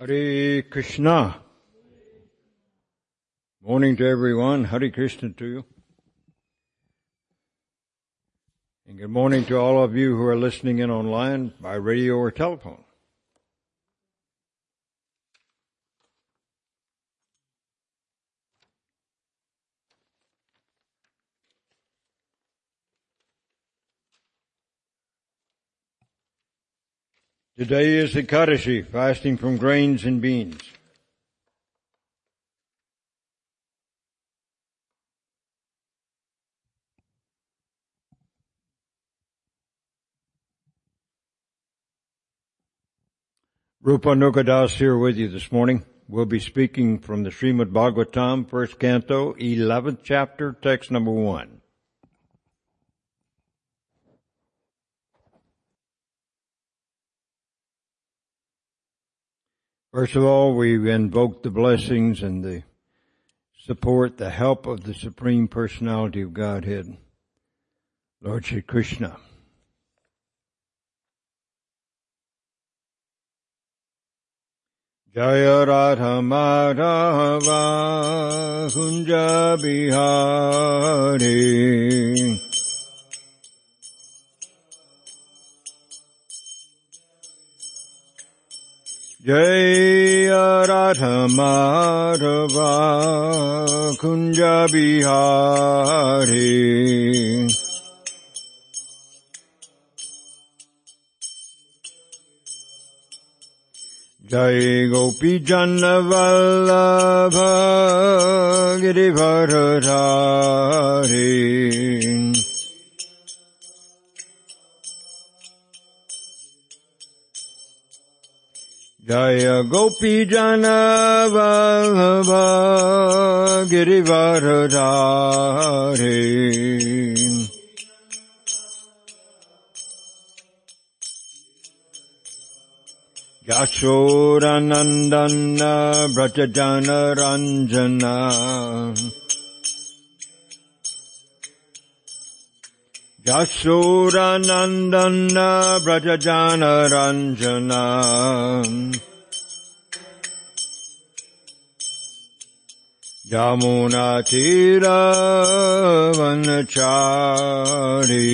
Hare Krishna. Morning to everyone. Hare Krishna to you. And good morning to all of you who are listening in online by radio or telephone. Today is Ekadashi, fasting from grains and beans. Rupanuga Das here with you this morning. We'll be speaking from the Srimad Bhagavatam, first canto, 11th chapter, text number one. First of all, we invoke the blessings and the support, the help of the Supreme Personality of Godhead, Lord Shri Krishna. Jaya Radha Madhava Kunja Bihari Jai Radha Madhava Kunja Bihari Jai Gopi Janavallabha Girivara जय जयगोपीजनवभव गिरिवरारे जासोरनन्दन व्रजजनरञ्जन। जासूरनन्दन्न व्रजानरञ्जन यमुनाचिरवनचारि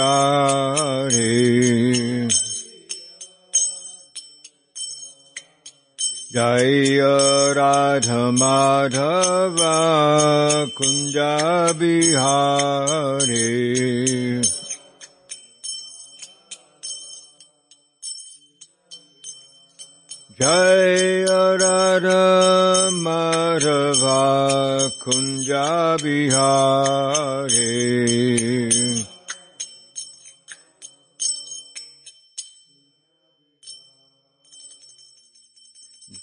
यमुनाचिरवनचारि Radha Madhava Kunja Bihari Jai Radha Madhava Kunja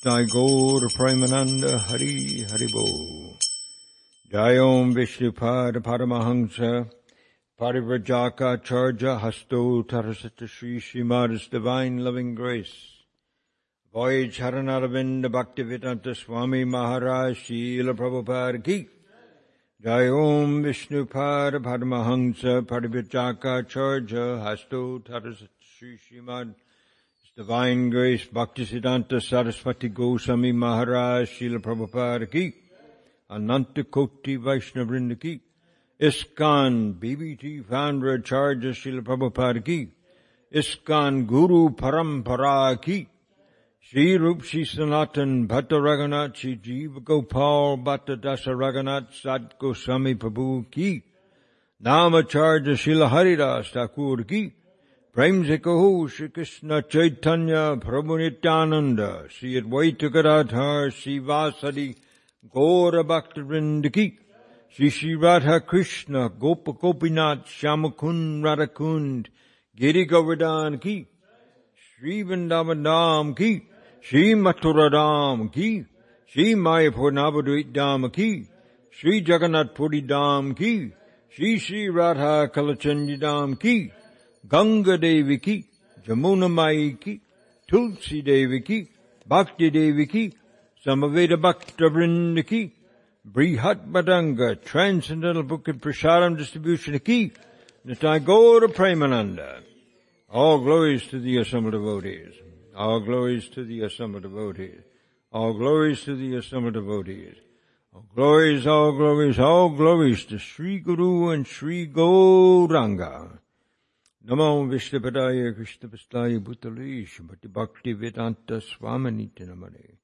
Jai Gaur Premananda Hari Haribo Jai Om Vishnupad Paramahamsa Parivrajaka Charja Hasto Tarasata Sri Srimada's Divine Loving Grace. Voyage Haranaravinda Bhaktivedanta Swami Maharaj Srila Prabhupada Ki Jai. Om Vishnupad Paramahamsa Parivrajaka Charja Hasto Tarasata Sri Srimad Divine Grace Bhaktisiddhanta Saraswati Goswami Maharaj Srila Prabhupada Ki Ananta Koti Vaishnavrinda Ki ISKCON BBT Founder Acharya Srila Prabhupada Ki ISKCON Guru Parampara Ki Shri Rup Shri Sanatan Bhatta Raghunath Shri Jiva Gopal Bhatta Dasa Raghunath Sat Goswami Prabhu Ki Namacharya Srila Haridas Thakur Ki प्रेम से कहो श्री कृष्ण चैतन्य प्रभु नित्यानंद श्री अद्वैत गदाधर श्रीवासदि गौर भक्त वृंद की श्री श्री राधा कृष्ण गोप गोपीनाथ श्याम कुंड राधा कुंड गिरी गोवर्धन की श्री वृंदावन धाम की श्री मथुरा धाम की श्री मायापुर नवद्वीप धाम की श्री जगन्नाथपुरी धाम की श्री श्री राधा कलचंदी धाम की Ganga Devi ki, Jamuna Mai ki, Tulsi Devi ki, Bhakti Devi ki, Samaveda Vrinda ki, Brihat Badanga, Transcendental Book and Prasadam Distribution Ki, Nitagora Premananda. All glories to the assembled devotees. All glories to the assembled devotees. All glories to the assembled devotees. All glories, all glories, all glories to Sri Guru and Sri Gauranga. Namo Vishnupadaya Krishnapastaya Bhutale Shamati Bhakti Vedanta Swaminiti Namare.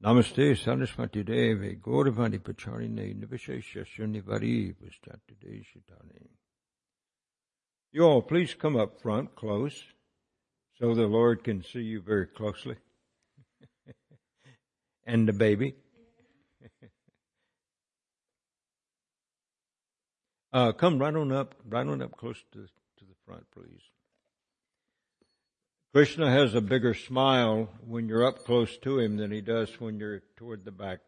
Namaste Saraswati Devi Gauravani Pacharine Nivishesha Shunivari Pustatade Shitane. You all please come up front close so the Lord can see you very closely. and the baby. uh, come right on up, right on up close to, front, please. Krishna has a bigger smile when you're up close to him than he does when you're toward the back.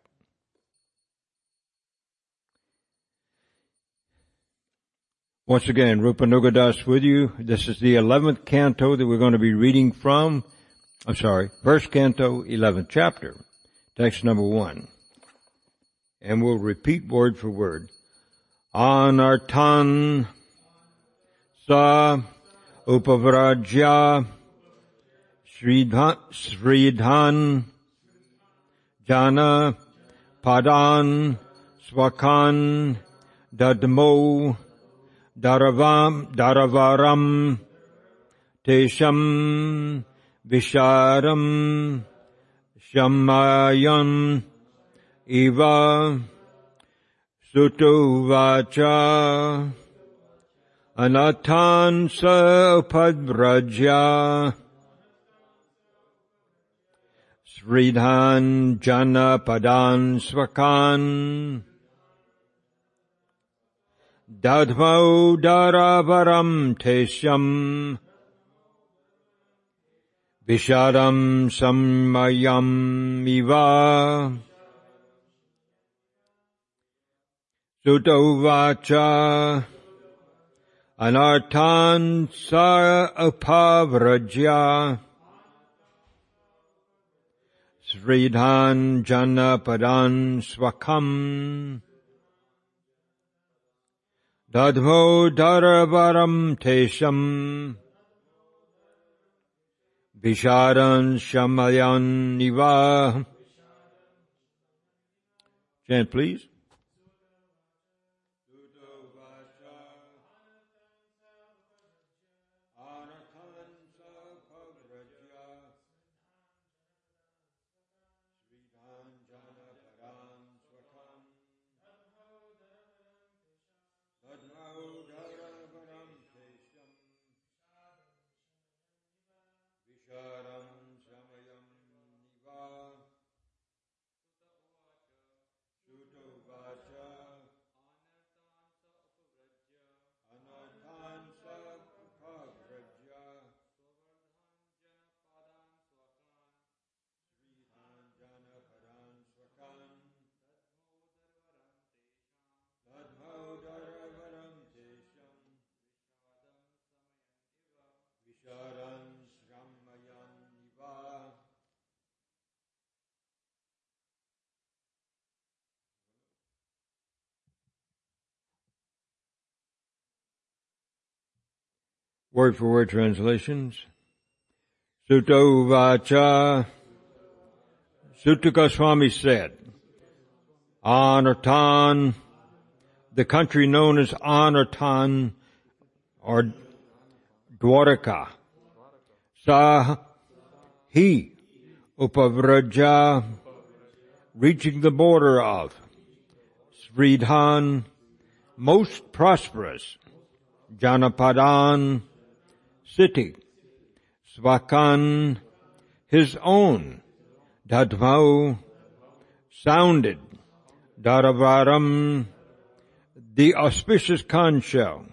Once again, Rupanuga Das with you. This is the 11th canto that we're going to be reading from. I'm sorry, first canto, 11th chapter, text number one. And we'll repeat word for word. Anartan सा उपव्राज्या श्रधा श्रीधान् जानफदान् स्वखान् दद्मौ दरवाम् दरवरम् तेषम् विशारम् शम्मायन् इव सुतुवाच अनथान् सफदव्रजा श्रीधान् जनपदान् स्वकान्। दध्मौ दरावरम् परम् विशारम् संमयम् इव। सुतौ वाचा। Anartan Sa Upavrajya Sridhan Janapadan Swakam Dadho Daravaram Tesham Visharan Shamayan Niva Chant please. Word for word translations. Suta Vacha. Suta Goswami said, Anartan, the country known as Anartan or Dwaraka. Sa he Upavraja reaching the border of Sridhan most prosperous Janapadan city Svakan his own Dadvau sounded Daravaram the auspicious conch shell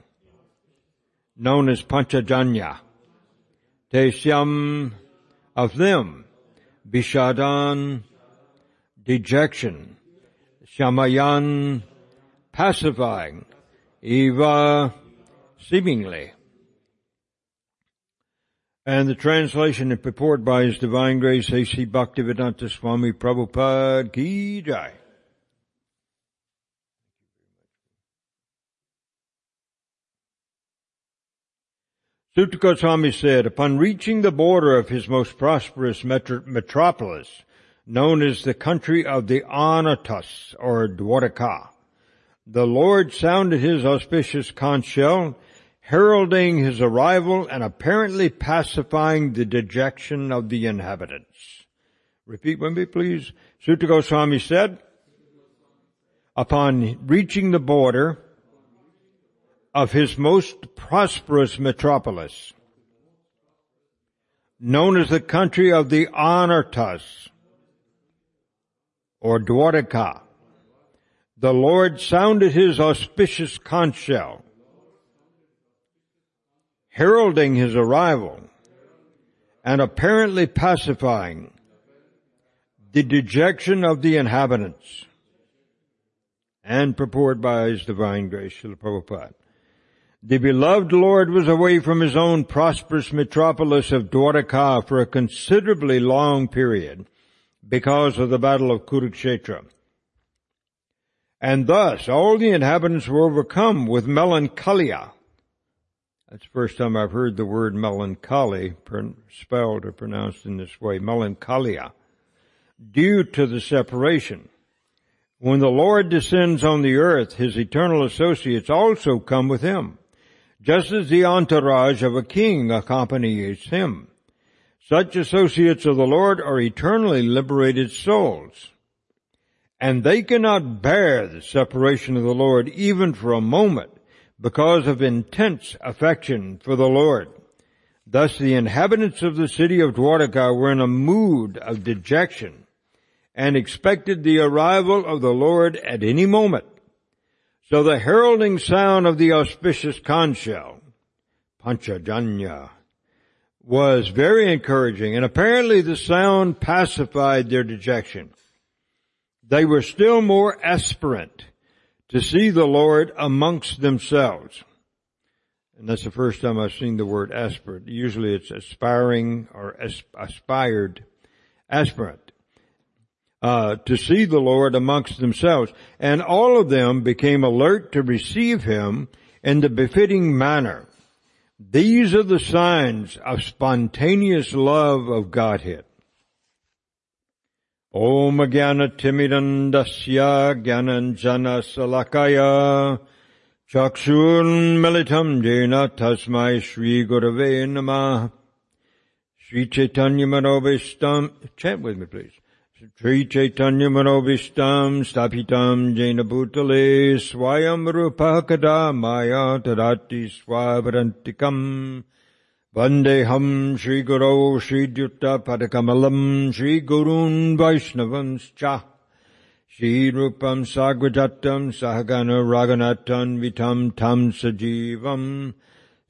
known as Panchajanya. Tesyam of them, Vishadan, dejection, Shamayan, pacifying, Eva, seemingly. And the translation and purport by His Divine Grace, A.C. Bhaktivedanta Swami Prabhupada Ki Jai. Suta Goswami said, upon reaching the border of his most prosperous metro- metropolis, known as the country of the Anartas, or Dwaraka, the Lord sounded his auspicious conch shell heralding his arrival and apparently pacifying the dejection of the inhabitants. Repeat with me, please. Suta Goswami said, upon reaching the border of his most prosperous metropolis, known as the country of the Anartas, or Dwarka, the Lord sounded his auspicious conch shell, heralding his arrival and apparently pacifying the dejection of the inhabitants and purport by His Divine Grace, Srila Prabhupada. The beloved Lord was away from his own prosperous metropolis of Dwaraka for a considerably long period because of the battle of Kurukshetra. And thus all the inhabitants were overcome with melancholia. That's the first time I've heard the word melancholy spelled or pronounced in this way, melancholia due to the separation. When the Lord descends on the earth, his eternal associates also come with him, just as the entourage of a king accompanies him. Such associates of the Lord are eternally liberated souls. And they cannot bear the separation of the Lord even for a moment because of intense affection for the Lord. Thus the inhabitants of the city of Dwarka were in a mood of dejection and expected the arrival of the Lord at any moment. So the heralding sound of the auspicious conch shell, Panchajanya, was very encouraging and apparently the sound pacified their dejection. They were still more aspirant to see the Lord amongst themselves. And that's the first time I've seen the word aspirant. Usually it's aspiring or aspired aspirant uh, to see the Lord amongst themselves. And all of them became alert to receive him in the befitting manner. These are the signs of spontaneous love of Godhead. Om Jnana Timidandasya Jnananjana Salakaya. Chakshun Militam Jena Tasmai Shri Gurave Namah. Sri Chaitanya Manobishtam Chant with me please. Sri Chaitanya Manovistam Stapitam Jaina Bhutale Swayam Rupakada Maya Tadati Swavarantikam Vandeham Sri Guru Sri Dutta Padakamalam Sri Gurun Vaishnavanscha Sri Rupam Sagvajatam Sahagana Raganatan Vitam Tam Sajivam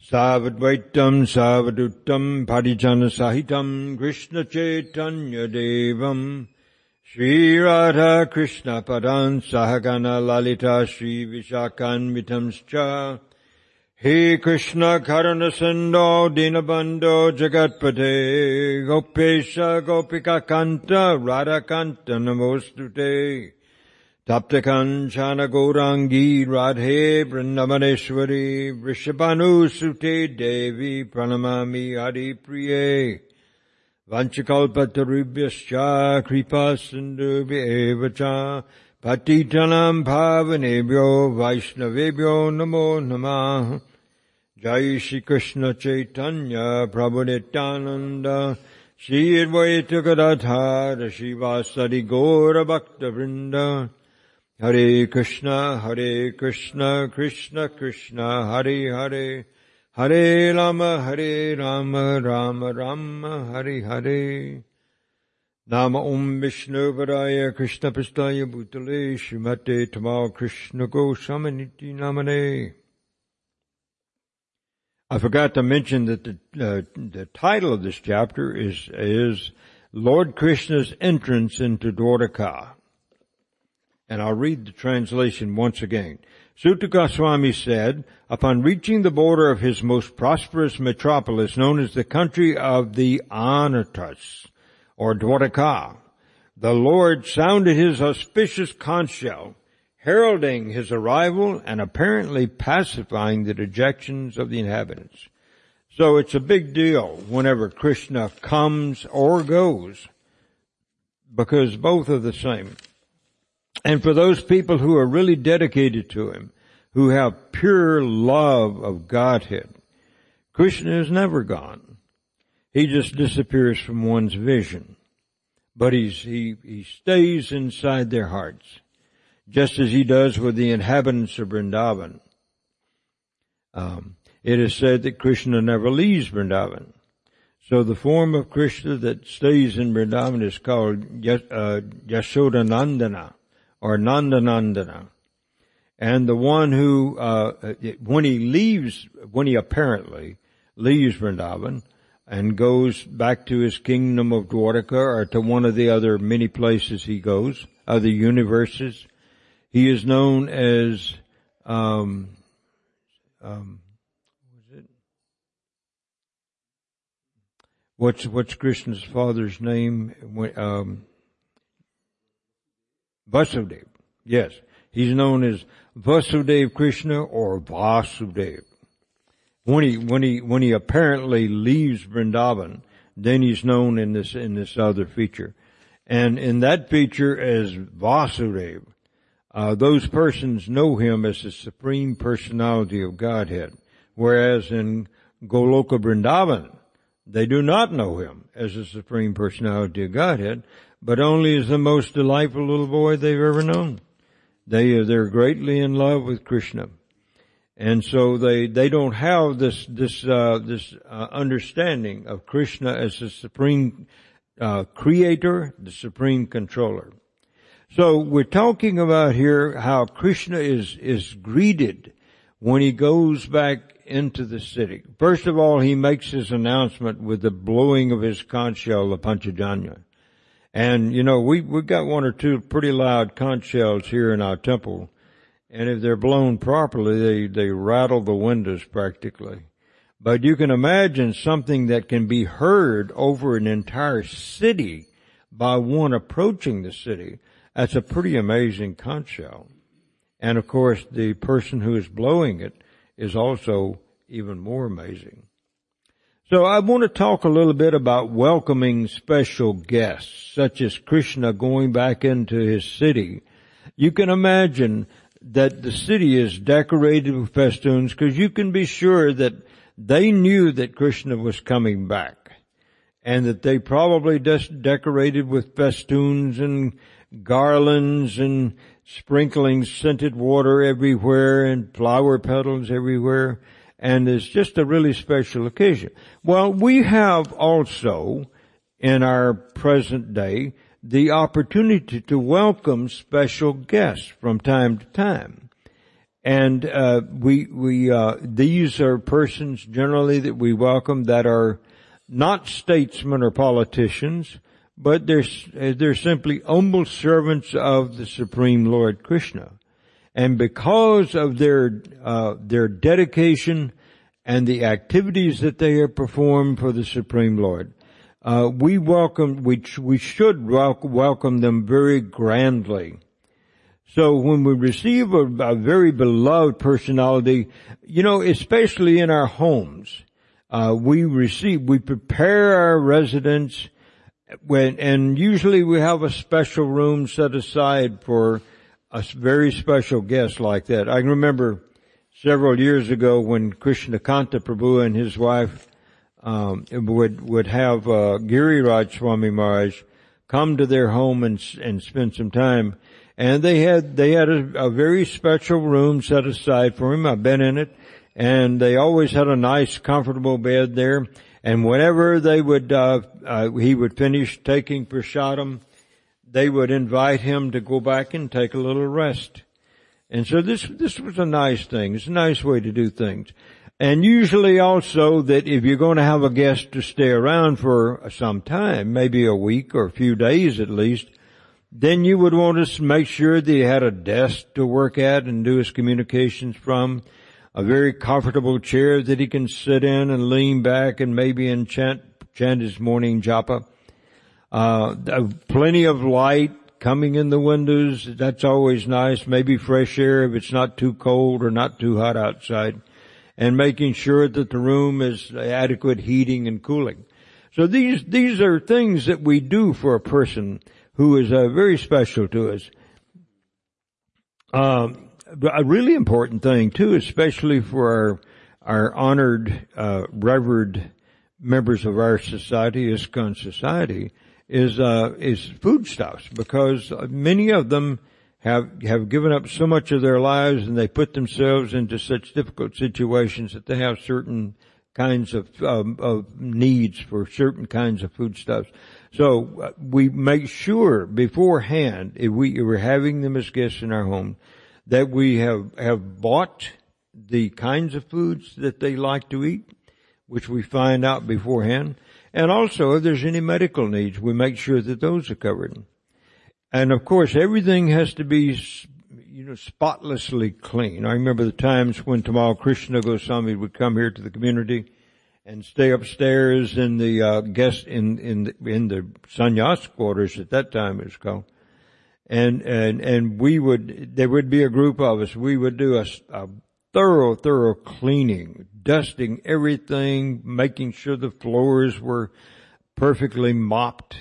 Savadvaitam Savaduttam Parijana Sahitam Krishna Chaitanya Devam. Shri Radha Krishna Padan Sahagana Lalita Shri Vishakan Vitamscha He Krishna Karana Sando Dinabando Jagatpate Gopesha Gopika Kanta Radha Kanta Namostute Taptakanchana Gaurangi Radhe Vrindavaneshwari Vrishabhanu Sute Devi Pranamami Adi Priye Vanchakalpatarubhyascha kripa sindhubhyevacha patitanam bhavanebhyo vaishnavebhyo namo namah Jai Shri Krishna Chaitanya Prabhu Nityananda. Shri Advaita Gadadhara Shivasadi Gaura Bhakta Vrinda. Hare Krishna Hare Krishna Krishna Krishna Hare Hare. Hare Rama, Shrimate Tamal Krishna Goswaminiti Namane. I forgot to mention that the, uh, the title of this chapter is, is Lord Krishna's entrance into Dwarka. And I'll read the translation once again. Suta Goswami said, upon reaching the border of his most prosperous metropolis known as the country of the Anartas, or Dwaraka, the Lord sounded his auspicious conch shell, heralding his arrival and apparently pacifying the dejections of the inhabitants. So it's a big deal whenever Krishna comes or goes because both are the same. And for those people who are really dedicated to Him, who have pure love of Godhead, Krishna is never gone. He just disappears from one's vision. But he's, he, he stays inside their hearts, just as he does with the inhabitants of Vrindavan. Um, it is said that Krishna never leaves Vrindavan. So the form of Krishna that stays in Vrindavan is called uh, Yashodanandana or Nandanandana. And the one who, uh, when he leaves, when he apparently leaves Vrindavan and goes back to his kingdom of Dwarka or to one of the other many places he goes, other universes, he is known as, um, um, What's what's Krishna's father's name? Um, Vasudev. Yes, he's known as Vasudev Krishna or Vasudev. When he when he when he apparently leaves Vrindavan, then he's known in this in this other feature, and in that feature as Vasudev, uh, those persons know him as the supreme personality of Godhead, whereas in Goloka Vrindavan, they do not know him as the Supreme Personality of Godhead, but only as the most delightful little boy they've ever known. They, they're greatly in love with Krishna. And so they, they don't have this, this, uh, this, uh, understanding of Krishna as the supreme, uh, creator, the supreme controller. So we're talking about here how Krishna is, is greeted when he goes back into the city. First of all, he makes his announcement with the blowing of his conch shell, the Panchajanya. And, you know, we, we've got one or two pretty loud conch shells here in our temple. And if they're blown properly, they, they rattle the windows practically. But you can imagine something that can be heard over an entire city by one approaching the city. That's a pretty amazing conch shell. And of course, the person who is blowing it is also even more amazing. So I want to talk a little bit about welcoming special guests, such as Krishna going back into his city. You can imagine that the city is decorated with festoons because you can be sure that they knew that Krishna was coming back and that they probably just decorated with festoons and garlands and sprinkling scented water everywhere and flower petals everywhere. And it's just a really special occasion. Well, we have also in our present day the opportunity to welcome special guests from time to time. And uh, we we uh, these are persons generally that we welcome that are not statesmen or politicians, but they're, they're simply humble servants of the Supreme Lord Krishna. And because of their, uh, their dedication and the activities that they have performed for the Supreme Lord, uh, we welcome, we, we should welcome them very grandly. So when we receive a, a, very beloved personality, you know, especially in our homes, uh, we receive, we prepare our residents when, and usually we have a special room set aside for a very special guest like that. I remember several years ago when Krishna Kanta Prabhu and his wife um, would would have uh, Giriraj Swami Maharaj come to their home and and spend some time, and they had they had a, a very special room set aside for him. I've been in it, and they always had a nice, comfortable bed there. And whenever they would, uh, uh, he would finish taking prasadam, they would invite him to go back and take a little rest. And so this, this was a nice thing. It's a nice way to do things. And usually also that if you're going to have a guest to stay around for some time, maybe a week or a few days at least, then you would want to make sure that he had a desk to work at and do his communications from a very comfortable chair that he can sit in and lean back and maybe enchant, chant his morning japa. Uh, plenty of light coming in the windows. That's always nice. Maybe fresh air if it's not too cold or not too hot outside. And making sure that the room is adequate heating and cooling. So these, these are things that we do for a person who is uh, very special to us. Um, a really important thing too, especially for our, our honored, uh, revered members of our society, ISKCON society, is, uh, is foodstuffs because many of them have, have given up so much of their lives and they put themselves into such difficult situations that they have certain kinds of, um, of needs for certain kinds of foodstuffs. So uh, we make sure beforehand, if we we're having them as guests in our home, that we have have bought the kinds of foods that they like to eat, which we find out beforehand, and also if there's any medical needs, we make sure that those are covered. And of course, everything has to be, you know, spotlessly clean. I remember the times when Tamal Krishna Goswami would come here to the community and stay upstairs in the uh, guest in in in the sannyas quarters at that time it was called. And and and we would there would be a group of us. We would do a, a thorough thorough cleaning, dusting everything, making sure the floors were perfectly mopped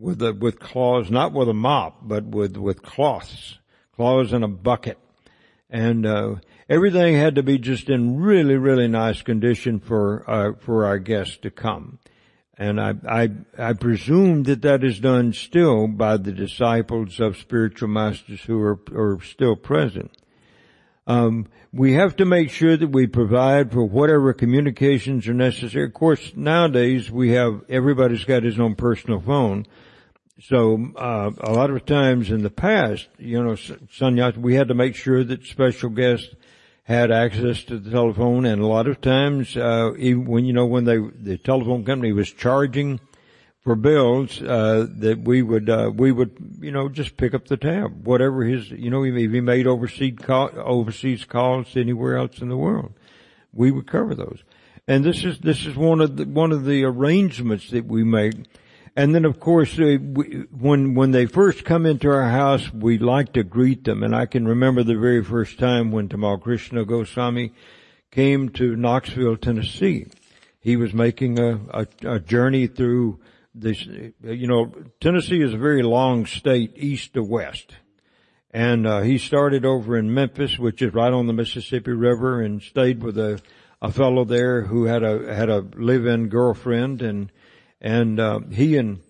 with a, with cloths, not with a mop, but with, with cloths, cloths in a bucket. And, uh, everything had to be just in really, really nice condition for, uh, for our guests to come. And I, I, I presume that that is done still by the disciples of spiritual masters who are, are still present. Um, we have to make sure that we provide for whatever communications are necessary. Of course, nowadays we have everybody's got his own personal phone, so uh, a lot of times in the past, you know, sannyas, we had to make sure that special guests had access to the telephone, and a lot of times, uh, even when you know when they the telephone company was charging for bills, uh, that we would uh, we would you know just pick up the tab, whatever his you know if he made overseas call, overseas calls anywhere else in the world, we would cover those. And this is this is one of the one of the arrangements that we make and then of course, uh, we, when, when they first come into our house, we like to greet them. And I can remember the very first time when Tamal Krishna Goswami came to Knoxville, Tennessee. He was making a, a, a journey through this, you know, Tennessee is a very long state east to west. And, uh, he started over in Memphis, which is right on the Mississippi River and stayed with a, a fellow there who had a, had a live-in girlfriend and, and uh, he and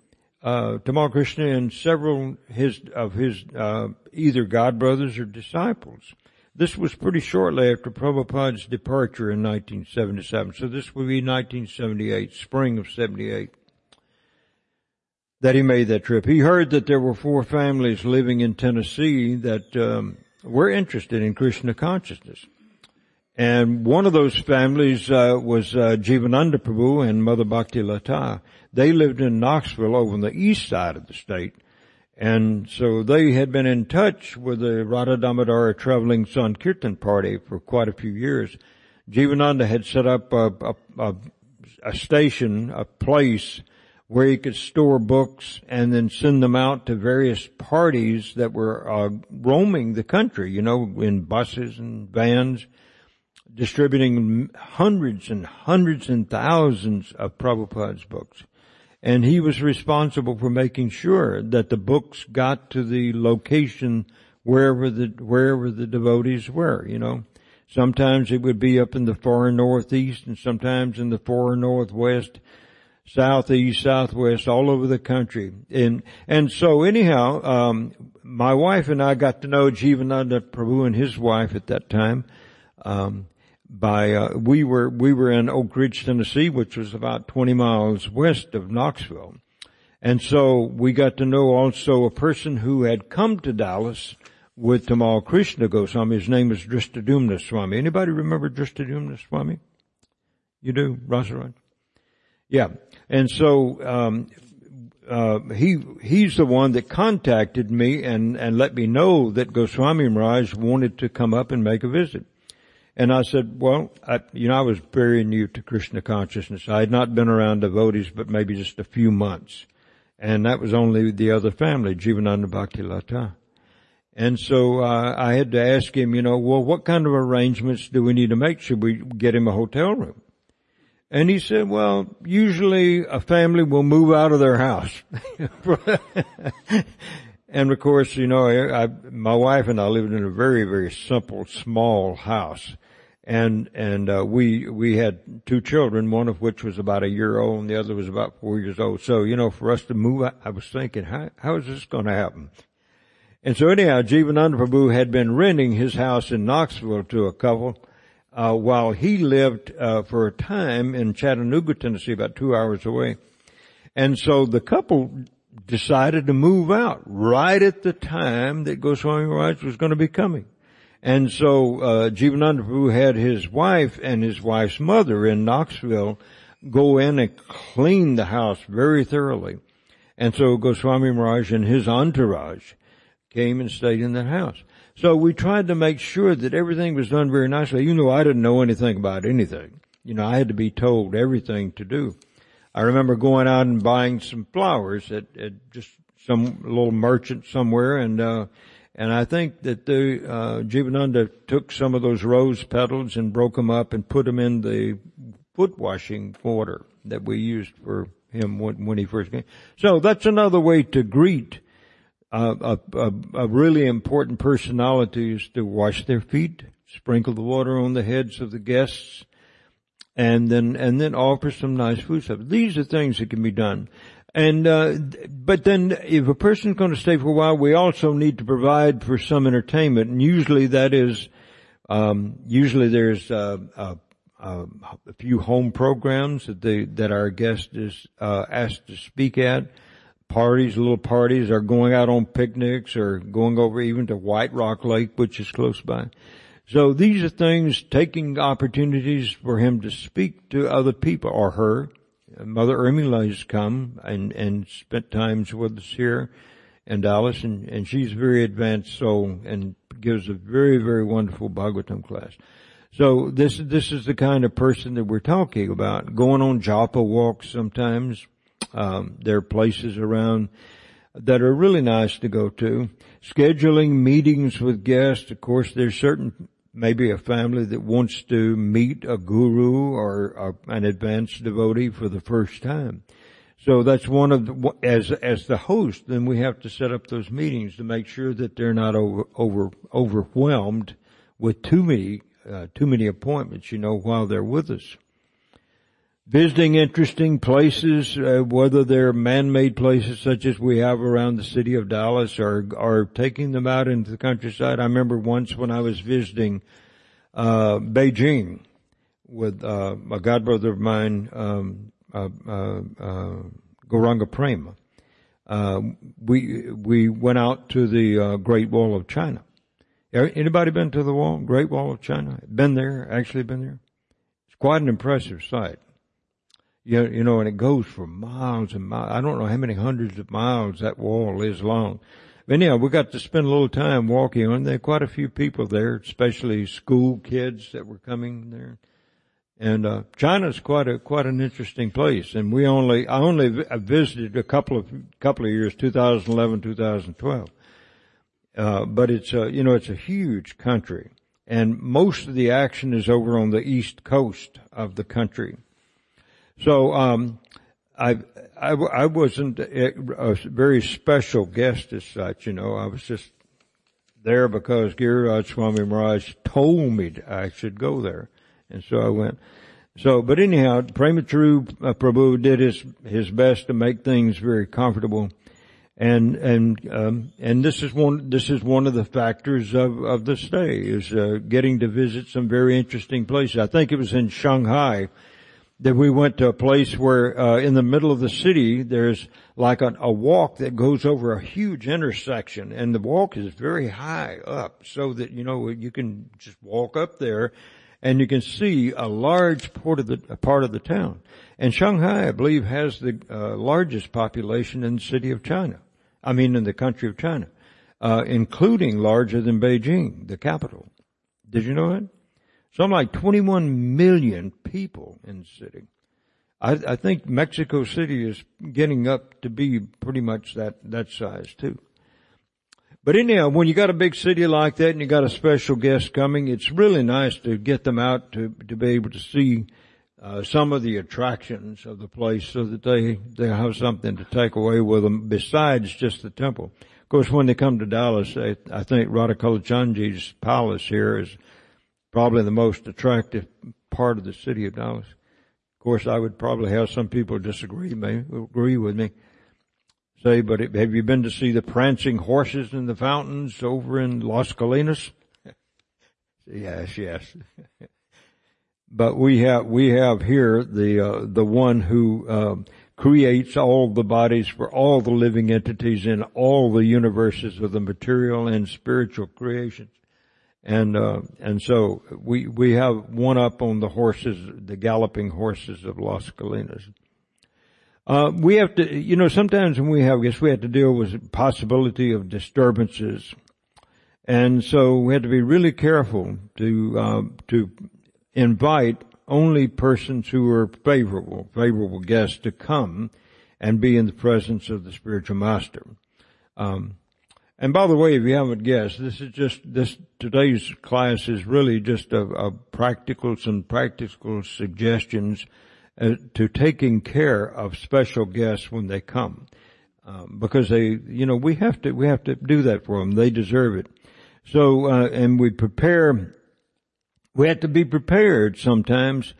uh, Tamal Krishna and several his of his uh, either god brothers or disciples. This was pretty shortly after Prabhupada's departure in 1977. So this would be 1978, spring of 78, that he made that trip. He heard that there were four families living in Tennessee that um, were interested in Krishna consciousness. And one of those families uh, was uh, Jivananda Prabhu and Mother Bhakti Lata. They lived in Knoxville over on the east side of the state. And so they had been in touch with the Radha Damodara Traveling Sankirtan Party for quite a few years. Jivananda had set up a, a, a, a station, a place where he could store books and then send them out to various parties that were uh, roaming the country, you know, in buses and vans, distributing hundreds and hundreds and thousands of Prabhupada's books and he was responsible for making sure that the books got to the location wherever the wherever the devotees were. You know, sometimes it would be up in the far northeast, and sometimes in the far northwest, southeast, southwest, all over the country. And and so anyhow, um, my wife and I got to know Jivananda Prabhu and his wife at that time. Um, by uh, we were we were in Oak Ridge, Tennessee, which was about 20 miles west of Knoxville, and so we got to know also a person who had come to Dallas with Tamal Krishna Goswami. His name is Dristadumna Swami. Anybody remember Dristadumna Swami? You do, Rasaraj? Yeah, and so um, uh, he he's the one that contacted me and and let me know that Goswami Maharaj wanted to come up and make a visit. And I said, well, I, you know, I was very new to Krishna consciousness. I had not been around devotees, but maybe just a few months. And that was only the other family, Jivananda Bhakti Lata. And so uh, I had to ask him, you know, well, what kind of arrangements do we need to make? Should we get him a hotel room? And he said, well, usually a family will move out of their house. and of course, you know, I, my wife and I lived in a very, very simple, small house. And, and, uh, we, we had two children, one of which was about a year old and the other was about four years old. So, you know, for us to move, I, I was thinking, how, how is this going to happen? And so anyhow, Jivananda Prabhu had been renting his house in Knoxville to a couple uh, while he lived uh, for a time in Chattanooga, Tennessee, about two hours away. And so the couple decided to move out right at the time that Goswami Maharaj was going to be coming. And so uh, Jivananda Prabhu had his wife and his wife's mother in Knoxville go in and clean the house very thoroughly. And so Goswami Maharaj and his entourage came and stayed in that house. So we tried to make sure that everything was done very nicely. You know, I didn't know anything about anything. You know, I had to be told everything to do. I remember going out and buying some flowers at, at just some little merchant somewhere and, uh, and I think that the, uh, Jivananda took some of those rose petals and broke them up and put them in the foot washing water that we used for him when, when he first came. So that's another way to greet a, a, a, really important personality is to wash their feet, sprinkle the water on the heads of the guests, and then and then offer some nice food stuff. These are things that can be done. And uh, but then if a person's going to stay for a while, we also need to provide for some entertainment, and usually that is um, usually there's uh, a, a, few home programs that they that our guest is uh, asked to speak at parties, little parties, or going out on picnics, or going over even to White Rock Lake, which is close by. So these are things, taking opportunities for him to speak to other people, or her. Mother Urmila has come and, and spent times with us here in Dallas, and, and she's very advanced soul and gives a very, very wonderful Bhagavatam class. So this, this is the kind of person that we're talking about. Going on japa walks sometimes, um, there are places around that are really nice to go to. Scheduling meetings with guests. Of course, there's certain maybe a family that wants to meet a guru or a, an advanced devotee for the first time. So that's one of the, as, as the host, then we have to set up those meetings to make sure that they're not over, over, overwhelmed with too many, uh, too many appointments, you know, while they're with us visiting interesting places, uh, whether they're man-made places such as we have around the city of Dallas or, or taking them out into the countryside. I remember once when I was visiting, uh, Beijing with, uh, a godbrother of mine, um, uh, uh, uh Gauranga Prema. We, we went out to the, Great Wall of China. Anybody been to the wall, Great Wall of China? Been there? Actually been there? It's quite an impressive sight. You, you know, and it goes for miles and miles. I don't know how many hundreds of miles that wall is long. But anyhow, we got to spend a little time walking on. There quite a few people there, especially school kids that were coming there. And uh, China's quite a quite an interesting place. And we only I only visited a couple of couple of years, 2011, 2012. Uh, but it's a you know it's a huge country, and most of the action is over on the east coast of the country. So, um, I, I, I wasn't a, very special guest as such, you know, I was just there because Giriraj Swami Maharaj told me I should go there. And so I went. So, but anyhow, Premachuru uh, Prabhu did his, his best to make things very comfortable. And, and, um, and this is one, this is one of the factors of, of the stay is, uh, getting to visit some very interesting places. I think it was in Shanghai that we went to a place where uh, in the middle of the city there's like a, a, walk that goes over a huge intersection and the walk is very high up so that you know you can just walk up there and you can see a large part of the part of the town. And shanghai i believe has the uh, largest population in the city of china. I mean in the country of china uh, including larger than beijing the capital. Did you know that Something like 21 million people in the city. I, I think Mexico City is getting up to be pretty much that, that size too. But anyhow, when you got a big city like that and you got a special guest coming, it's really nice to get them out to, to be able to see uh, some of the attractions of the place so that they, they have something to take away with them besides just the temple. Of course, when they come to Dallas, I, I think Radhakalachandji's palace here is probably the most attractive part of the city of Dallas. Of course, I would probably have some people disagree me, agree with me. Say, but have you been to see the prancing horses in the fountains over in Las Colinas? yes, yes. but we have we have here the uh, the one who uh, creates all the bodies for all the living entities in all the universes of the material and spiritual creations and uh, and so we we have one up on the horses, the galloping horses of Las Colinas. Uh, we have to, you know, sometimes when we have, I guess we have to deal with possibility of disturbances, and so we have to be really careful to uh, to invite only persons who are favorable, favorable guests to come and be in the presence of the spiritual master. Um, and by the way, if you haven't guessed, this is just, this, today's class is really just a, a practical, some practical suggestions uh, to taking care of special guests when they come. Um, because they, you know, we have to, we have to do that for them. They deserve it. So, uh, and we prepare, we have to be prepared sometimes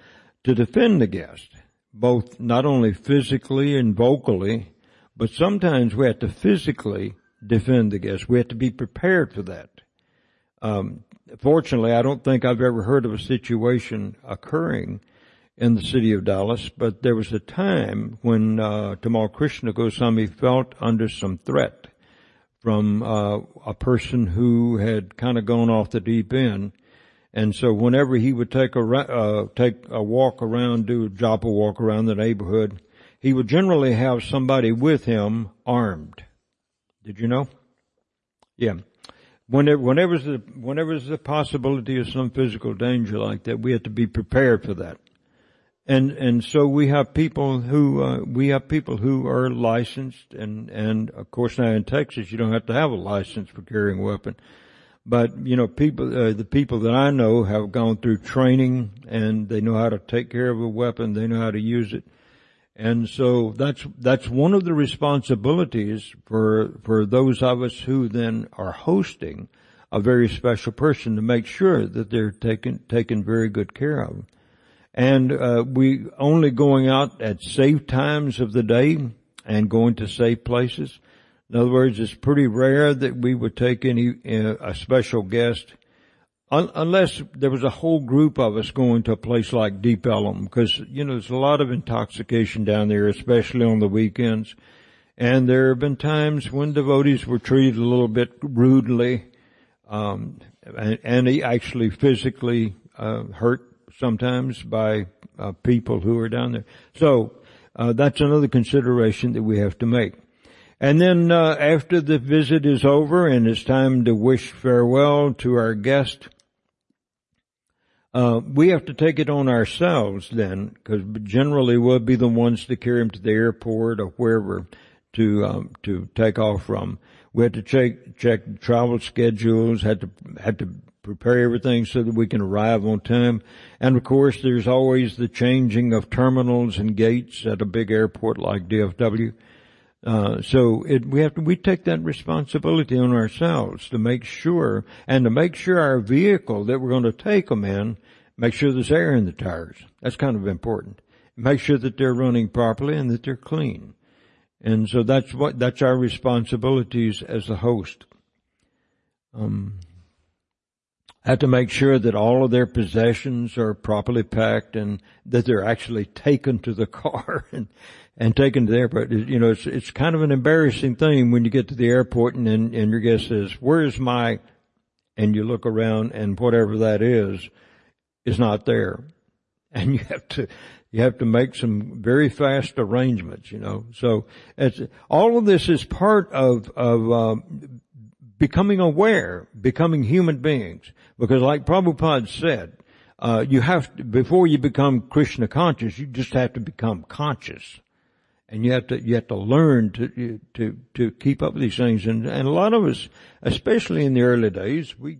to defend the guest, both not only physically and vocally, but sometimes we have to physically defend the guest. We have to be prepared for that. Um, fortunately, I don't think I've ever heard of a situation occurring in the city of Dallas, but there was a time when uh, Tamal Krishna Goswami felt under some threat from uh, a person who had kind of gone off the deep end. And so whenever he would take a, uh, take a walk around, do a japa walk around the neighborhood, he would generally have somebody with him armed. Did you know? Yeah. Whenever, whenever the, whenever there's the possibility of some physical danger like that, we have to be prepared for that. And, and so we have people who, uh, we have people who are licensed and, and of course now in Texas you don't have to have a license for carrying a weapon. But, you know, people, uh, the people that I know have gone through training and they know how to take care of a weapon, they know how to use it and so that's, that's one of the responsibilities for, for those of us who then are hosting a very special person to make sure that they're taken, taken very good care of. And, uh, we only going out at safe times of the day and going to safe places. In other words, it's pretty rare that we would take any, uh, a special guest unless there was a whole group of us going to a place like Deep Ellum, because, you know, there's a lot of intoxication down there, especially on the weekends. And there have been times when devotees were treated a little bit rudely, um, and, and actually physically uh, hurt sometimes by uh, people who are down there. So uh, that's another consideration that we have to make. And then uh, after the visit is over and it's time to wish farewell to our guest, uh, we have to take it on ourselves then, because generally we'll be the ones to carry them to the airport or wherever to um, to take off from. We had to check check travel schedules, had to had to prepare everything so that we can arrive on time. And of course, there's always the changing of terminals and gates at a big airport like DFW. Uh, so it, we have to, we take that responsibility on ourselves to make sure, and to make sure our vehicle that we're going to take them in, make sure there's air in the tires. That's kind of important. Make sure that they're running properly and that they're clean. And so that's what, that's our responsibilities as the host. Um, have to make sure that all of their possessions are properly packed and that they're actually taken to the car and and taken to the airport. You know, it's it's kind of an embarrassing thing when you get to the airport and and, and your guest says, "Where's my?" and you look around and whatever that is is not there, and you have to you have to make some very fast arrangements. You know, so it's all of this is part of of um, becoming aware, becoming human beings, because like Prabhupada said. Uh, you have to, before you become Krishna conscious, you just have to become conscious and you have to you have to learn to to to keep up with these things. And and a lot of us, especially in the early days, we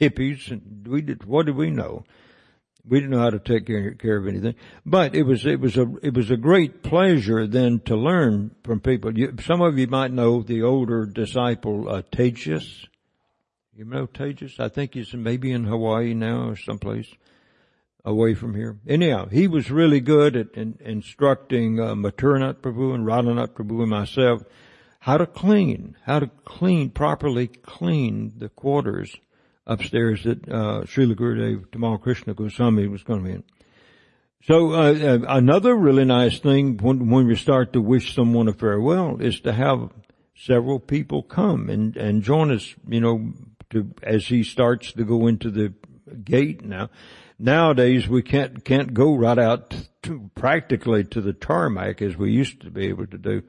hippies and we did what did we know? We didn't know how to take care, care of anything, but it was it was a it was a great pleasure then to learn from people. You, some of you might know the older disciple uh, Tejas. You know Tejas? I think he's maybe in Hawaii now or someplace away from here. Anyhow, he was really good at in, instructing uh, Mathuranath Prabhu and Radhanath Prabhu and myself how to clean, how to clean, properly clean the quarters upstairs that uh, Srila Gurudev Tamal Krishna Goswami was going to be in. So uh, uh, another really nice thing when when we start to wish someone a farewell is to have several people come and and join us. You know, to as he starts to go into the gate now. Nowadays we can't can't go right out to, practically to the tarmac as we used to be able to do.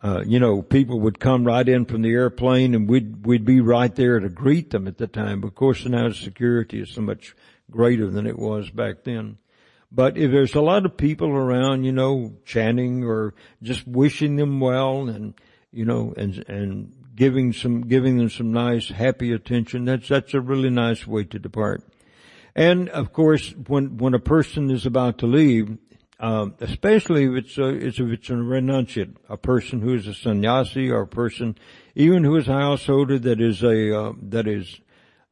Uh, you know, people would come right in from the airplane and we'd, we'd be right there to greet them at the time. Of course now security is so much greater than it was back then. But if there's a lot of people around, you know, chanting or just wishing them well and, you know, and, and giving some, giving them some nice, happy attention, that's, that's a really nice way to depart. And of course, when, when a person is about to leave, um, especially if it's a, if it's a renunciate, a person who is a sannyasi or a person even who is a householder that is a uh, that is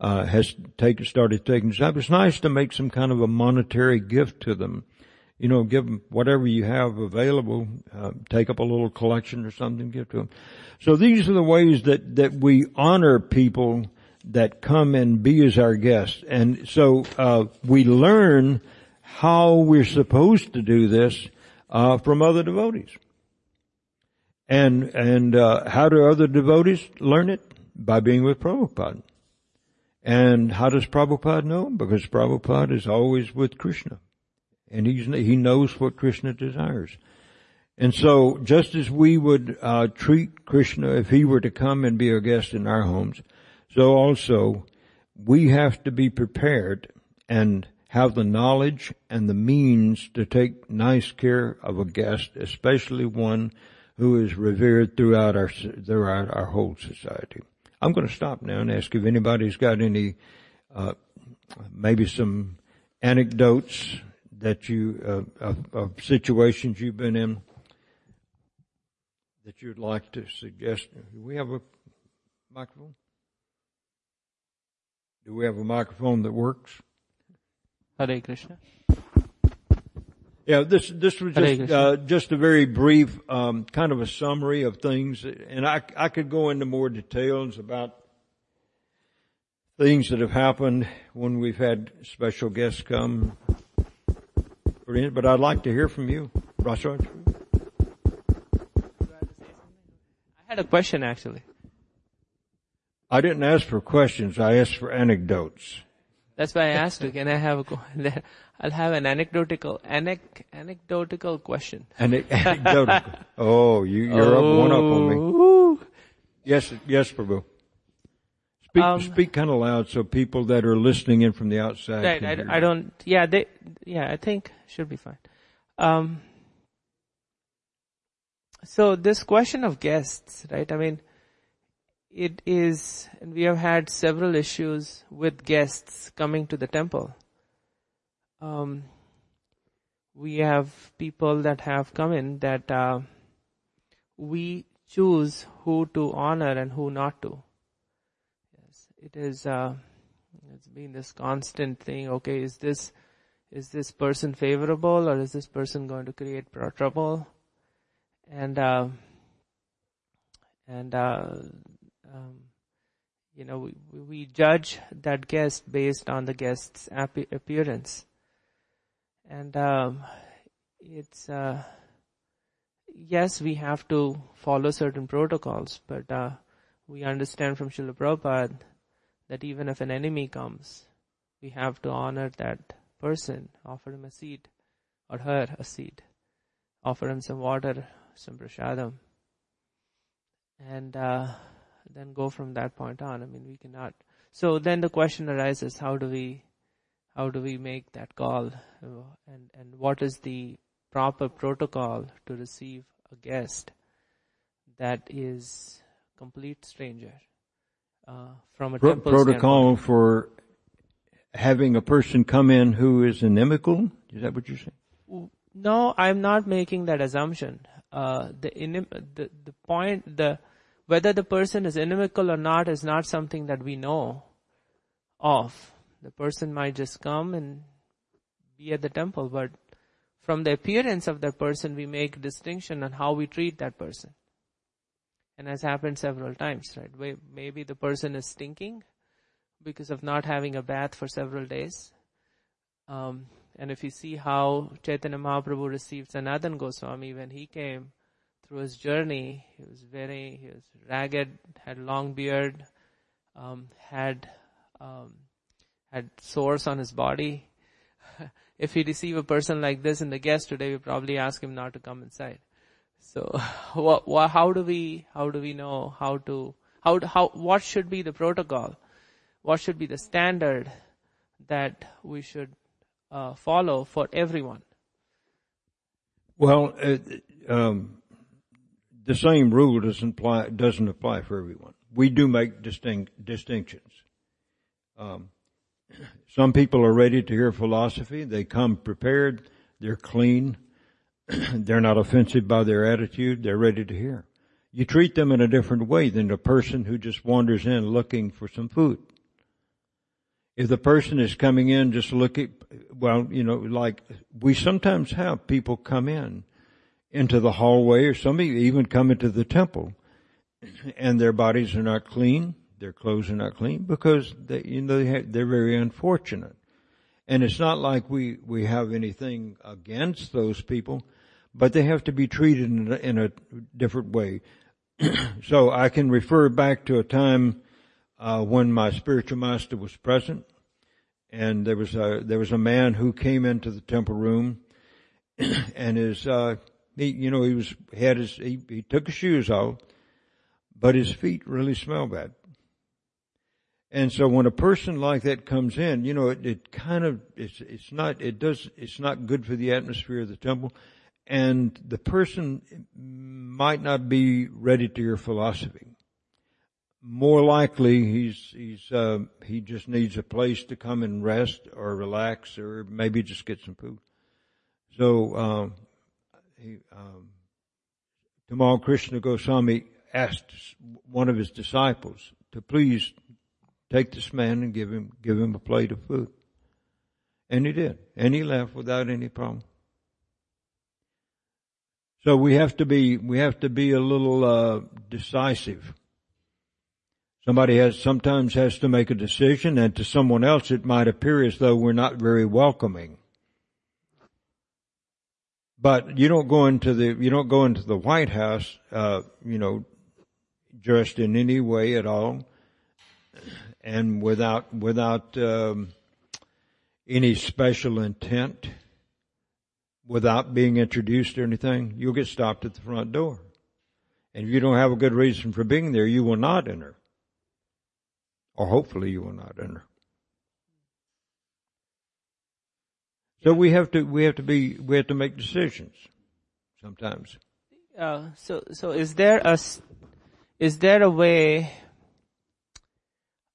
uh, has taken started taking steps. It's nice to make some kind of a monetary gift to them. You know, give them whatever you have available. Uh, take up a little collection or something, give to them. So these are the ways that that we honor people that come and be as our guests, and so uh, we learn how we're supposed to do this uh, from other devotees. And and uh, how do other devotees learn it? By being with Prabhupada. And how does Prabhupada know? Because Prabhupada is always with Krishna. And he's, he knows what Krishna desires. And so, just as we would uh, treat Krishna if he were to come and be a guest in our homes, so also we have to be prepared and have the knowledge and the means to take nice care of a guest, especially one who is revered throughout our throughout our whole society. I'm going to stop now and ask if anybody's got any, uh, maybe some anecdotes that you uh, of, of situations you've been in that you'd like to suggest. We have a microphone? Do we have a microphone that works? Hare Krishna. Yeah, this this was just uh, just a very brief um, kind of a summary of things, and I I could go into more details about things that have happened when we've had special guests come. But I'd like to hear from you, Rasraj. I had a question actually. I didn't ask for questions. I asked for anecdotes. That's why I asked you, can I have a, I'll have an anecdotal, anec, anecdotal question. anecdotal. Oh, you, you're oh. up one up on me. Oh. Yes, yes, Prabhu. Speak, um, speak kind of loud so people that are listening in from the outside. Right, I, I, don't, yeah, they, yeah, I think should be fine. Um, so this question of guests, right? I mean, it is, and we have had several issues with guests coming to the temple. Um, we have people that have come in that uh, we choose who to honor and who not to. Yes, it is. Uh, it's been this constant thing. Okay, is this is this person favorable or is this person going to create trouble? And uh, and uh, um, you know, we, we judge that guest based on the guest's appearance. And um, it's, uh, yes, we have to follow certain protocols, but uh, we understand from Srila Prabhupada that even if an enemy comes, we have to honor that person, offer him a seat, or her a seat, offer him some water, some prasadam. And uh, then go from that point on. I mean, we cannot. So then the question arises: How do we, how do we make that call, and and what is the proper protocol to receive a guest that is complete stranger uh, from a Pro- protocol for having a person come in who is inimical? Is that what you're saying? No, I'm not making that assumption. Uh, the, inim- the the point the whether the person is inimical or not is not something that we know of. The person might just come and be at the temple, but from the appearance of that person, we make distinction on how we treat that person. And has happened several times, right? Maybe the person is stinking because of not having a bath for several days. Um, and if you see how Chaitanya Mahaprabhu received Sanatan Goswami when he came through his journey, he was very, he was ragged, had long beard, um, had, um, had sores on his body. if we receive a person like this in the guest today, we probably ask him not to come inside. So, what, what, how do we, how do we know how to, how, how, what should be the protocol? What should be the standard that we should uh, follow for everyone? Well, uh, um, the same rule doesn't apply doesn't apply for everyone. We do make distinct distinctions. Um, some people are ready to hear philosophy. They come prepared. They're clean. they're not offensive by their attitude. They're ready to hear. You treat them in a different way than a person who just wanders in looking for some food. If the person is coming in just looking, well, you know, like we sometimes have people come in into the hallway or some even come into the temple and their bodies are not clean, their clothes are not clean because they, you know, they have, they're very unfortunate. And it's not like we, we have anything against those people, but they have to be treated in a, in a different way. so I can refer back to a time uh, when my spiritual master was present, and there was a there was a man who came into the temple room, and his uh, he you know he was had his he, he took his shoes off, but his feet really smell bad. And so when a person like that comes in, you know, it, it kind of, it's, it's not, it does, it's not good for the atmosphere of the temple. And the person might not be ready to your philosophy. More likely he's, he's, uh, he just needs a place to come and rest or relax or maybe just get some food. So, um, he, um, Tamal Krishna Goswami asked one of his disciples to please take this man and give him, give him a plate of food. And he did. And he left without any problem. So we have to be, we have to be a little, uh, decisive. Somebody has, sometimes has to make a decision and to someone else it might appear as though we're not very welcoming. But you don't go into the, you don't go into the White House, uh, you know, dressed in any way at all and without without um, any special intent, without being introduced or anything, you'll get stopped at the front door. And if you don't have a good reason for being there, you will not enter. Or hopefully you will not enter. So we have to we have to be we have to make decisions sometimes. Uh, so, so is there a is there a way?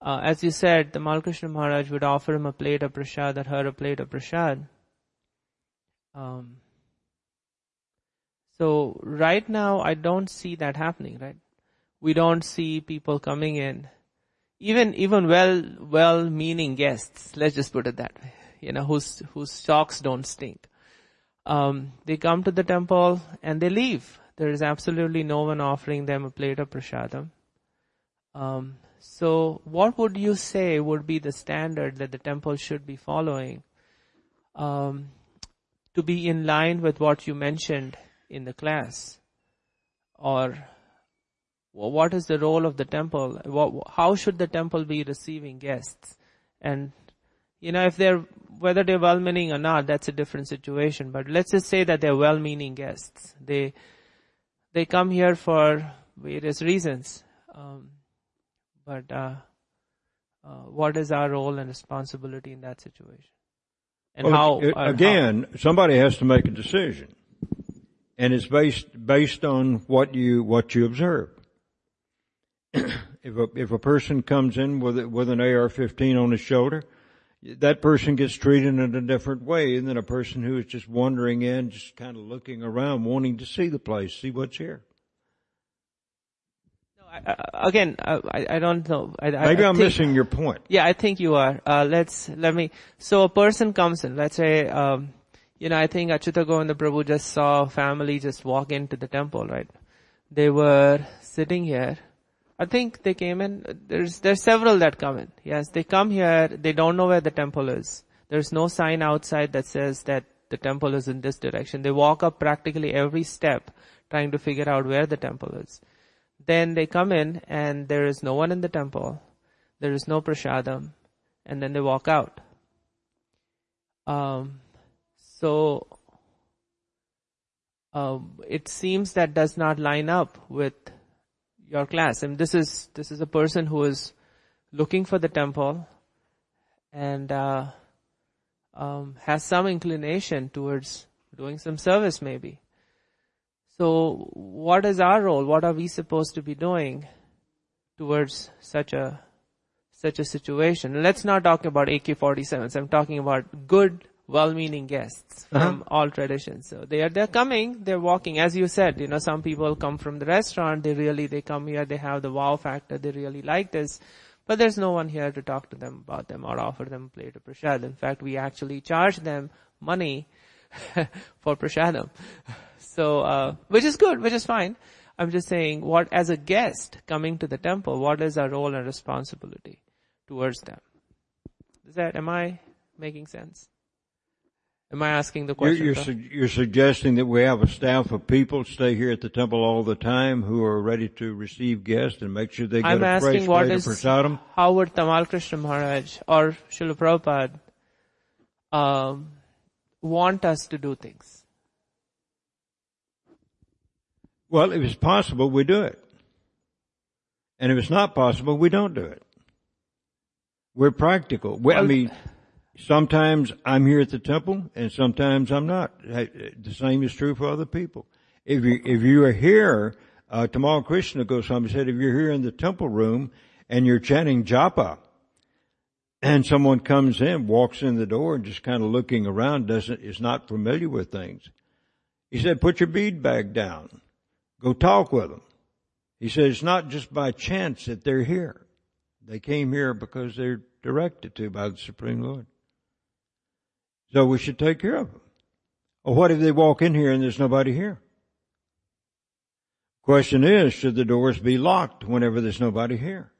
Uh, as you said, Tamal Krishna Maharaj would offer him a plate of prasad or her a plate of prasad. Um, so right now, I don't see that happening. Right? We don't see people coming in, even even well well-meaning guests. Let's just put it that way. You know, whose whose socks don't stink. Um, they come to the temple and they leave. There is absolutely no one offering them a plate of prasadam. Um, so what would you say would be the standard that the temple should be following um, to be in line with what you mentioned in the class? Or wh- what is the role of the temple? How should the temple be receiving guests? And you know, if they're, whether they're well-meaning or not, that's a different situation. But let's just say that they're well-meaning guests. They, they come here for various reasons. Um, but, uh, uh, what is our role and responsibility in that situation? And Well, how, it- how- again, somebody has to make a decision. and it's based based on what you what you observe. if a if a person comes in with with an AR-15 on his shoulder, that person gets treated in a different way than a person who is just wandering in, just kind of looking around, wanting to see the place, see what's here. Uh, again, uh, I, I don't know. I, Maybe I am missing your point. Yeah, I think you are. Uh, let's let me. So a person comes in. Let's say, um, you know, I think Achyuta Govinda Prabhu just saw a family just walk into the temple. Right? They were sitting here. I think they came in. There's there's several that come in. Yes, they come here. They don't know where the temple is. There's no sign outside that says that the temple is in this direction. They walk up practically every step, trying to figure out where the temple is. Then they come in and there is no one in the temple. There is no prashadam. And then they walk out. Um, so, um, it seems that does not line up with your class. And this is, this is a person who is looking for the temple and, uh, um, has some inclination towards doing some service maybe. So what is our role? What are we supposed to be doing towards such a, such a situation? Let's not talk about AK-47s. I'm talking about good, well-meaning guests uh-huh. from all traditions. So they are, they're coming, they're walking. As you said, you know, some people come from the restaurant, they really, they come here, they have the wow factor, they really like this. But there's no one here to talk to them about them or offer them a plate of prasad. In fact, we actually charge them money for prashadam. So, uh, which is good, which is fine. I'm just saying what, as a guest coming to the temple, what is our role and responsibility towards them? Is that, am I making sense? Am I asking the question? You're, you're, su- you're, suggesting that we have a staff of people stay here at the temple all the time who are ready to receive guests and make sure they get I'm a fresh plate of prasadam? How would Tamal Krishna Maharaj or Srila Prabhupada um, want us to do things? Well, if it's possible, we do it. And if it's not possible, we don't do it. We're practical. We, I mean, sometimes I'm here at the temple and sometimes I'm not. The same is true for other people. If you, if you are here, uh, Tamal Krishna Goswami said, if you're here in the temple room and you're chanting japa, and someone comes in, walks in the door and just kind of looking around, doesn't, is not familiar with things. He said, put your bead bag down. Go talk with them. He said, it's not just by chance that they're here. They came here because they're directed to by the Supreme Lord. So we should take care of them. Or what if they walk in here and there's nobody here? Question is, should the doors be locked whenever there's nobody here?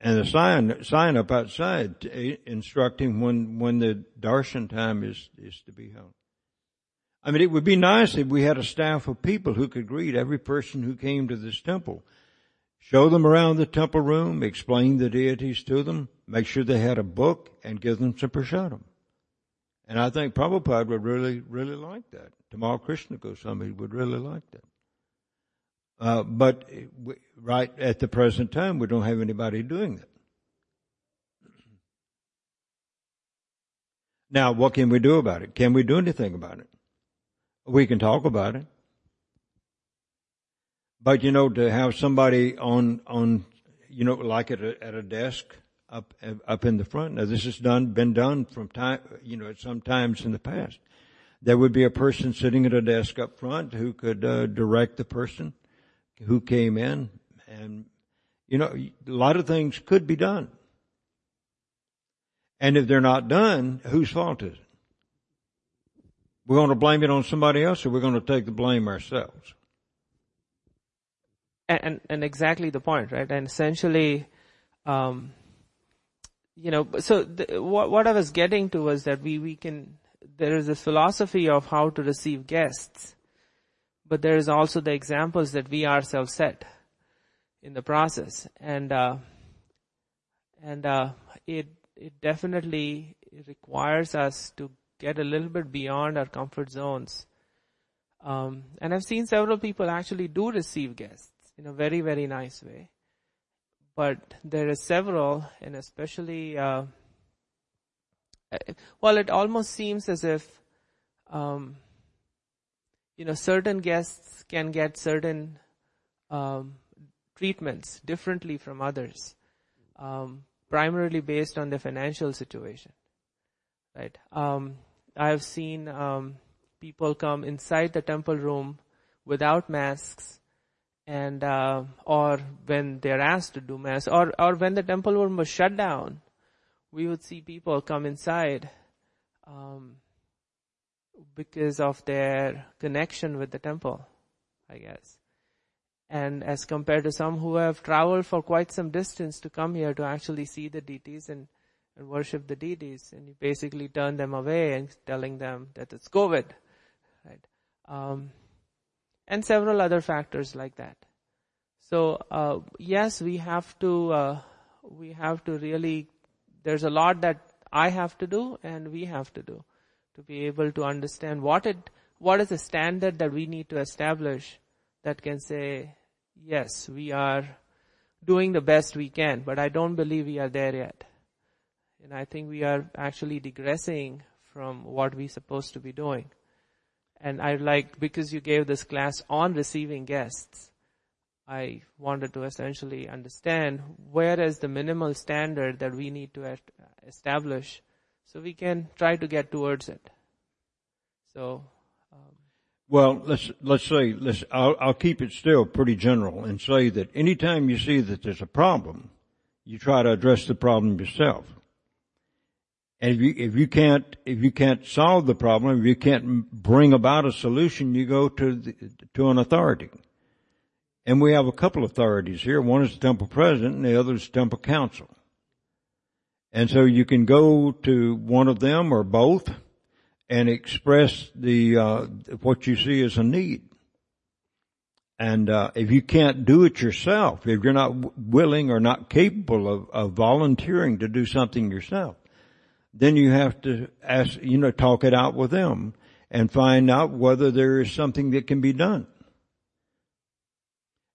And the sign, sign up outside instructing when, when the darshan time is, is to be held. I mean, it would be nice if we had a staff of people who could greet every person who came to this temple. Show them around the temple room, explain the deities to them, make sure they had a book, and give them some prasadam. And I think Prabhupada would really, really like that. Tamal Krishna Goswami would really like that. Uh, but we, right at the present time, we don't have anybody doing that. Now, what can we do about it? Can we do anything about it? We can talk about it. But you know, to have somebody on, on, you know, like at a, at a desk up, up in the front. Now this has done, been done from time, you know, at some times in the past. There would be a person sitting at a desk up front who could uh, direct the person who came in and, you know, a lot of things could be done. And if they're not done, whose fault is it? We're going to blame it on somebody else or we're going to take the blame ourselves. And, and, exactly the point, right? And essentially, um, you know, so what, what I was getting to was that we, we can, there is this philosophy of how to receive guests, but there is also the examples that we ourselves set in the process. And, uh, and, uh, it, it definitely requires us to get a little bit beyond our comfort zones. Um, and I've seen several people actually do receive guests in a very, very nice way. But there are several, and especially, uh, well, it almost seems as if um, you know, certain guests can get certain um, treatments differently from others, um, primarily based on their financial situation. Right? Um, I've seen um, people come inside the temple room without masks, and uh, or when they're asked to do mass, or or when the temple room was shut down, we would see people come inside um, because of their connection with the temple, I guess. And as compared to some who have traveled for quite some distance to come here to actually see the deities and, and worship the deities, and you basically turn them away and telling them that it's COVID, right? Um, and several other factors like that. So uh, yes, we have to uh, we have to really. There's a lot that I have to do and we have to do to be able to understand what it, what is the standard that we need to establish that can say, yes, we are doing the best we can, but I don't believe we are there yet. And I think we are actually digressing from what we're supposed to be doing. And I like, because you gave this class on receiving guests, I wanted to essentially understand where is the minimal standard that we need to establish so we can try to get towards it. So, um, well, let's let's say let's. I'll, I'll keep it still pretty general and say that anytime you see that there's a problem, you try to address the problem yourself. And if you if you can't if you can't solve the problem, if you can't bring about a solution, you go to the, to an authority. And we have a couple of authorities here. One is the temple president and the other is the temple council. And so you can go to one of them or both and express the, uh, what you see as a need. And, uh, if you can't do it yourself, if you're not willing or not capable of, of volunteering to do something yourself, then you have to ask, you know, talk it out with them and find out whether there is something that can be done.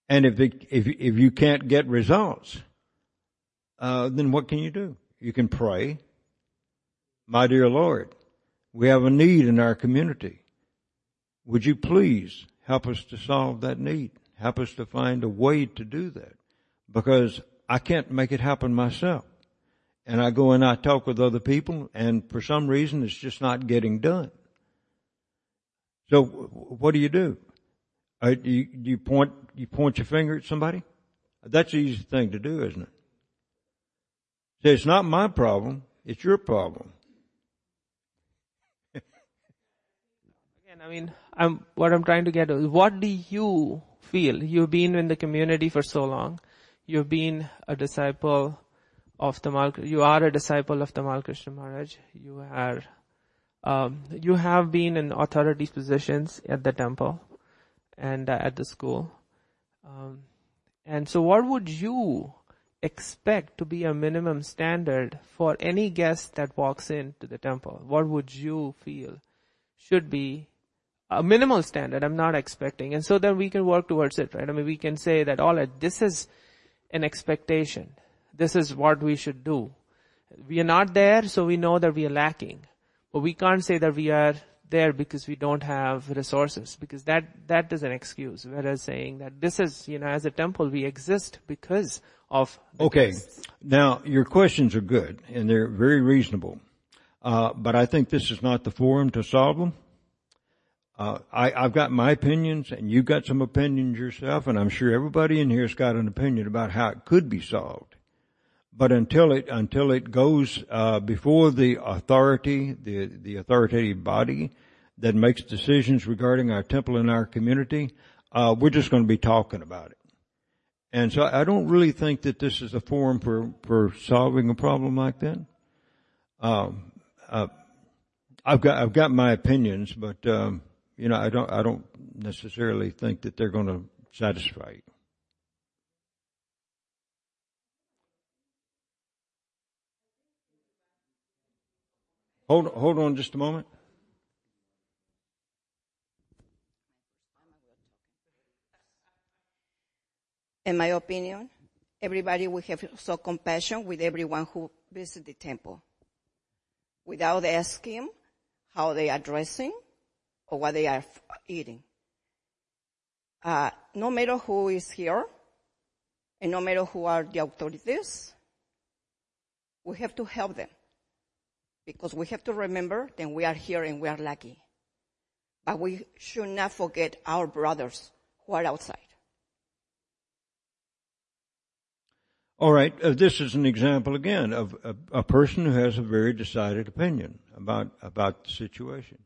And if it, if if you can't get results, uh, then what can you do? You can pray, my dear Lord, we have a need in our community. Would you please help us to solve that need? Help us to find a way to do that, because I can't make it happen myself. And I go and I talk with other people, and for some reason, it's just not getting done. So, what do you do? Uh, do, you, you point you point your finger at somebody? That's the easy thing to do, isn't it? Say, it's not my problem, it's your problem. Again, I mean, I'm, what I'm trying to get is, what do you feel? You've been in the community for so long. You've been a disciple of the you are a disciple of Tamal Krishna Maharaj. You are, um, you have been in authority positions at the temple and uh, at the school. Um, and so what would you expect to be a minimum standard for any guest that walks into the temple? What would you feel should be a minimal standard? I'm not expecting. And so then we can work towards it, right? I mean, we can say that, all right, this is an expectation. This is what we should do. We are not there, so we know that we are lacking. But we can't say that we are there because we don't have resources because that that is an excuse whereas saying that this is you know as a temple we exist because of okay guests. now your questions are good and they're very reasonable uh, but i think this is not the forum to solve them uh, I, I've got my opinions and you've got some opinions yourself and I'm sure everybody in here has got an opinion about how it could be solved. But until it, until it goes, uh, before the authority, the, the authoritative body, that makes decisions regarding our temple and our community, uh, we're just going to be talking about it. And so I don't really think that this is a forum for, for solving a problem like that. Um, uh, I've got I've got my opinions, but um, you know I don't I don't necessarily think that they're going to satisfy you. Hold hold on just a moment. in my opinion, everybody will have so compassion with everyone who visits the temple without asking how they are dressing or what they are eating. uh, no matter who is here, and no matter who are the authorities, we have to help them. Because we have to remember that we are here and we are lucky. But we should not forget our brothers who are outside. All right, uh, this is an example again of a, a, person who has a very decided opinion about about the situation,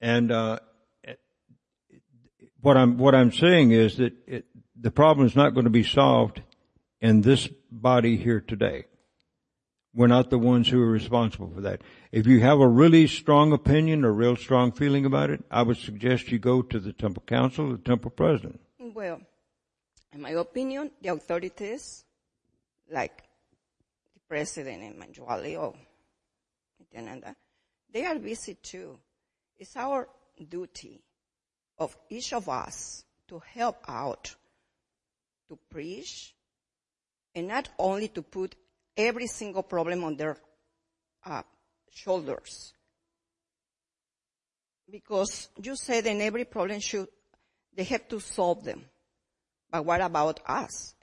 and uh, what I'm what I'm saying is that it, the problem is not going to be solved in this body here today. We're not the ones who are responsible for that. If you have a really strong opinion, a real strong feeling about it, I would suggest you go to the temple council, the temple president. Well, in my opinion, the authorities like the president and Manjuali or they are busy too. It's our duty of each of us to help out, to preach, and not only to put every single problem on their uh, shoulders. Because you said in every problem should, they have to solve them. But what about us?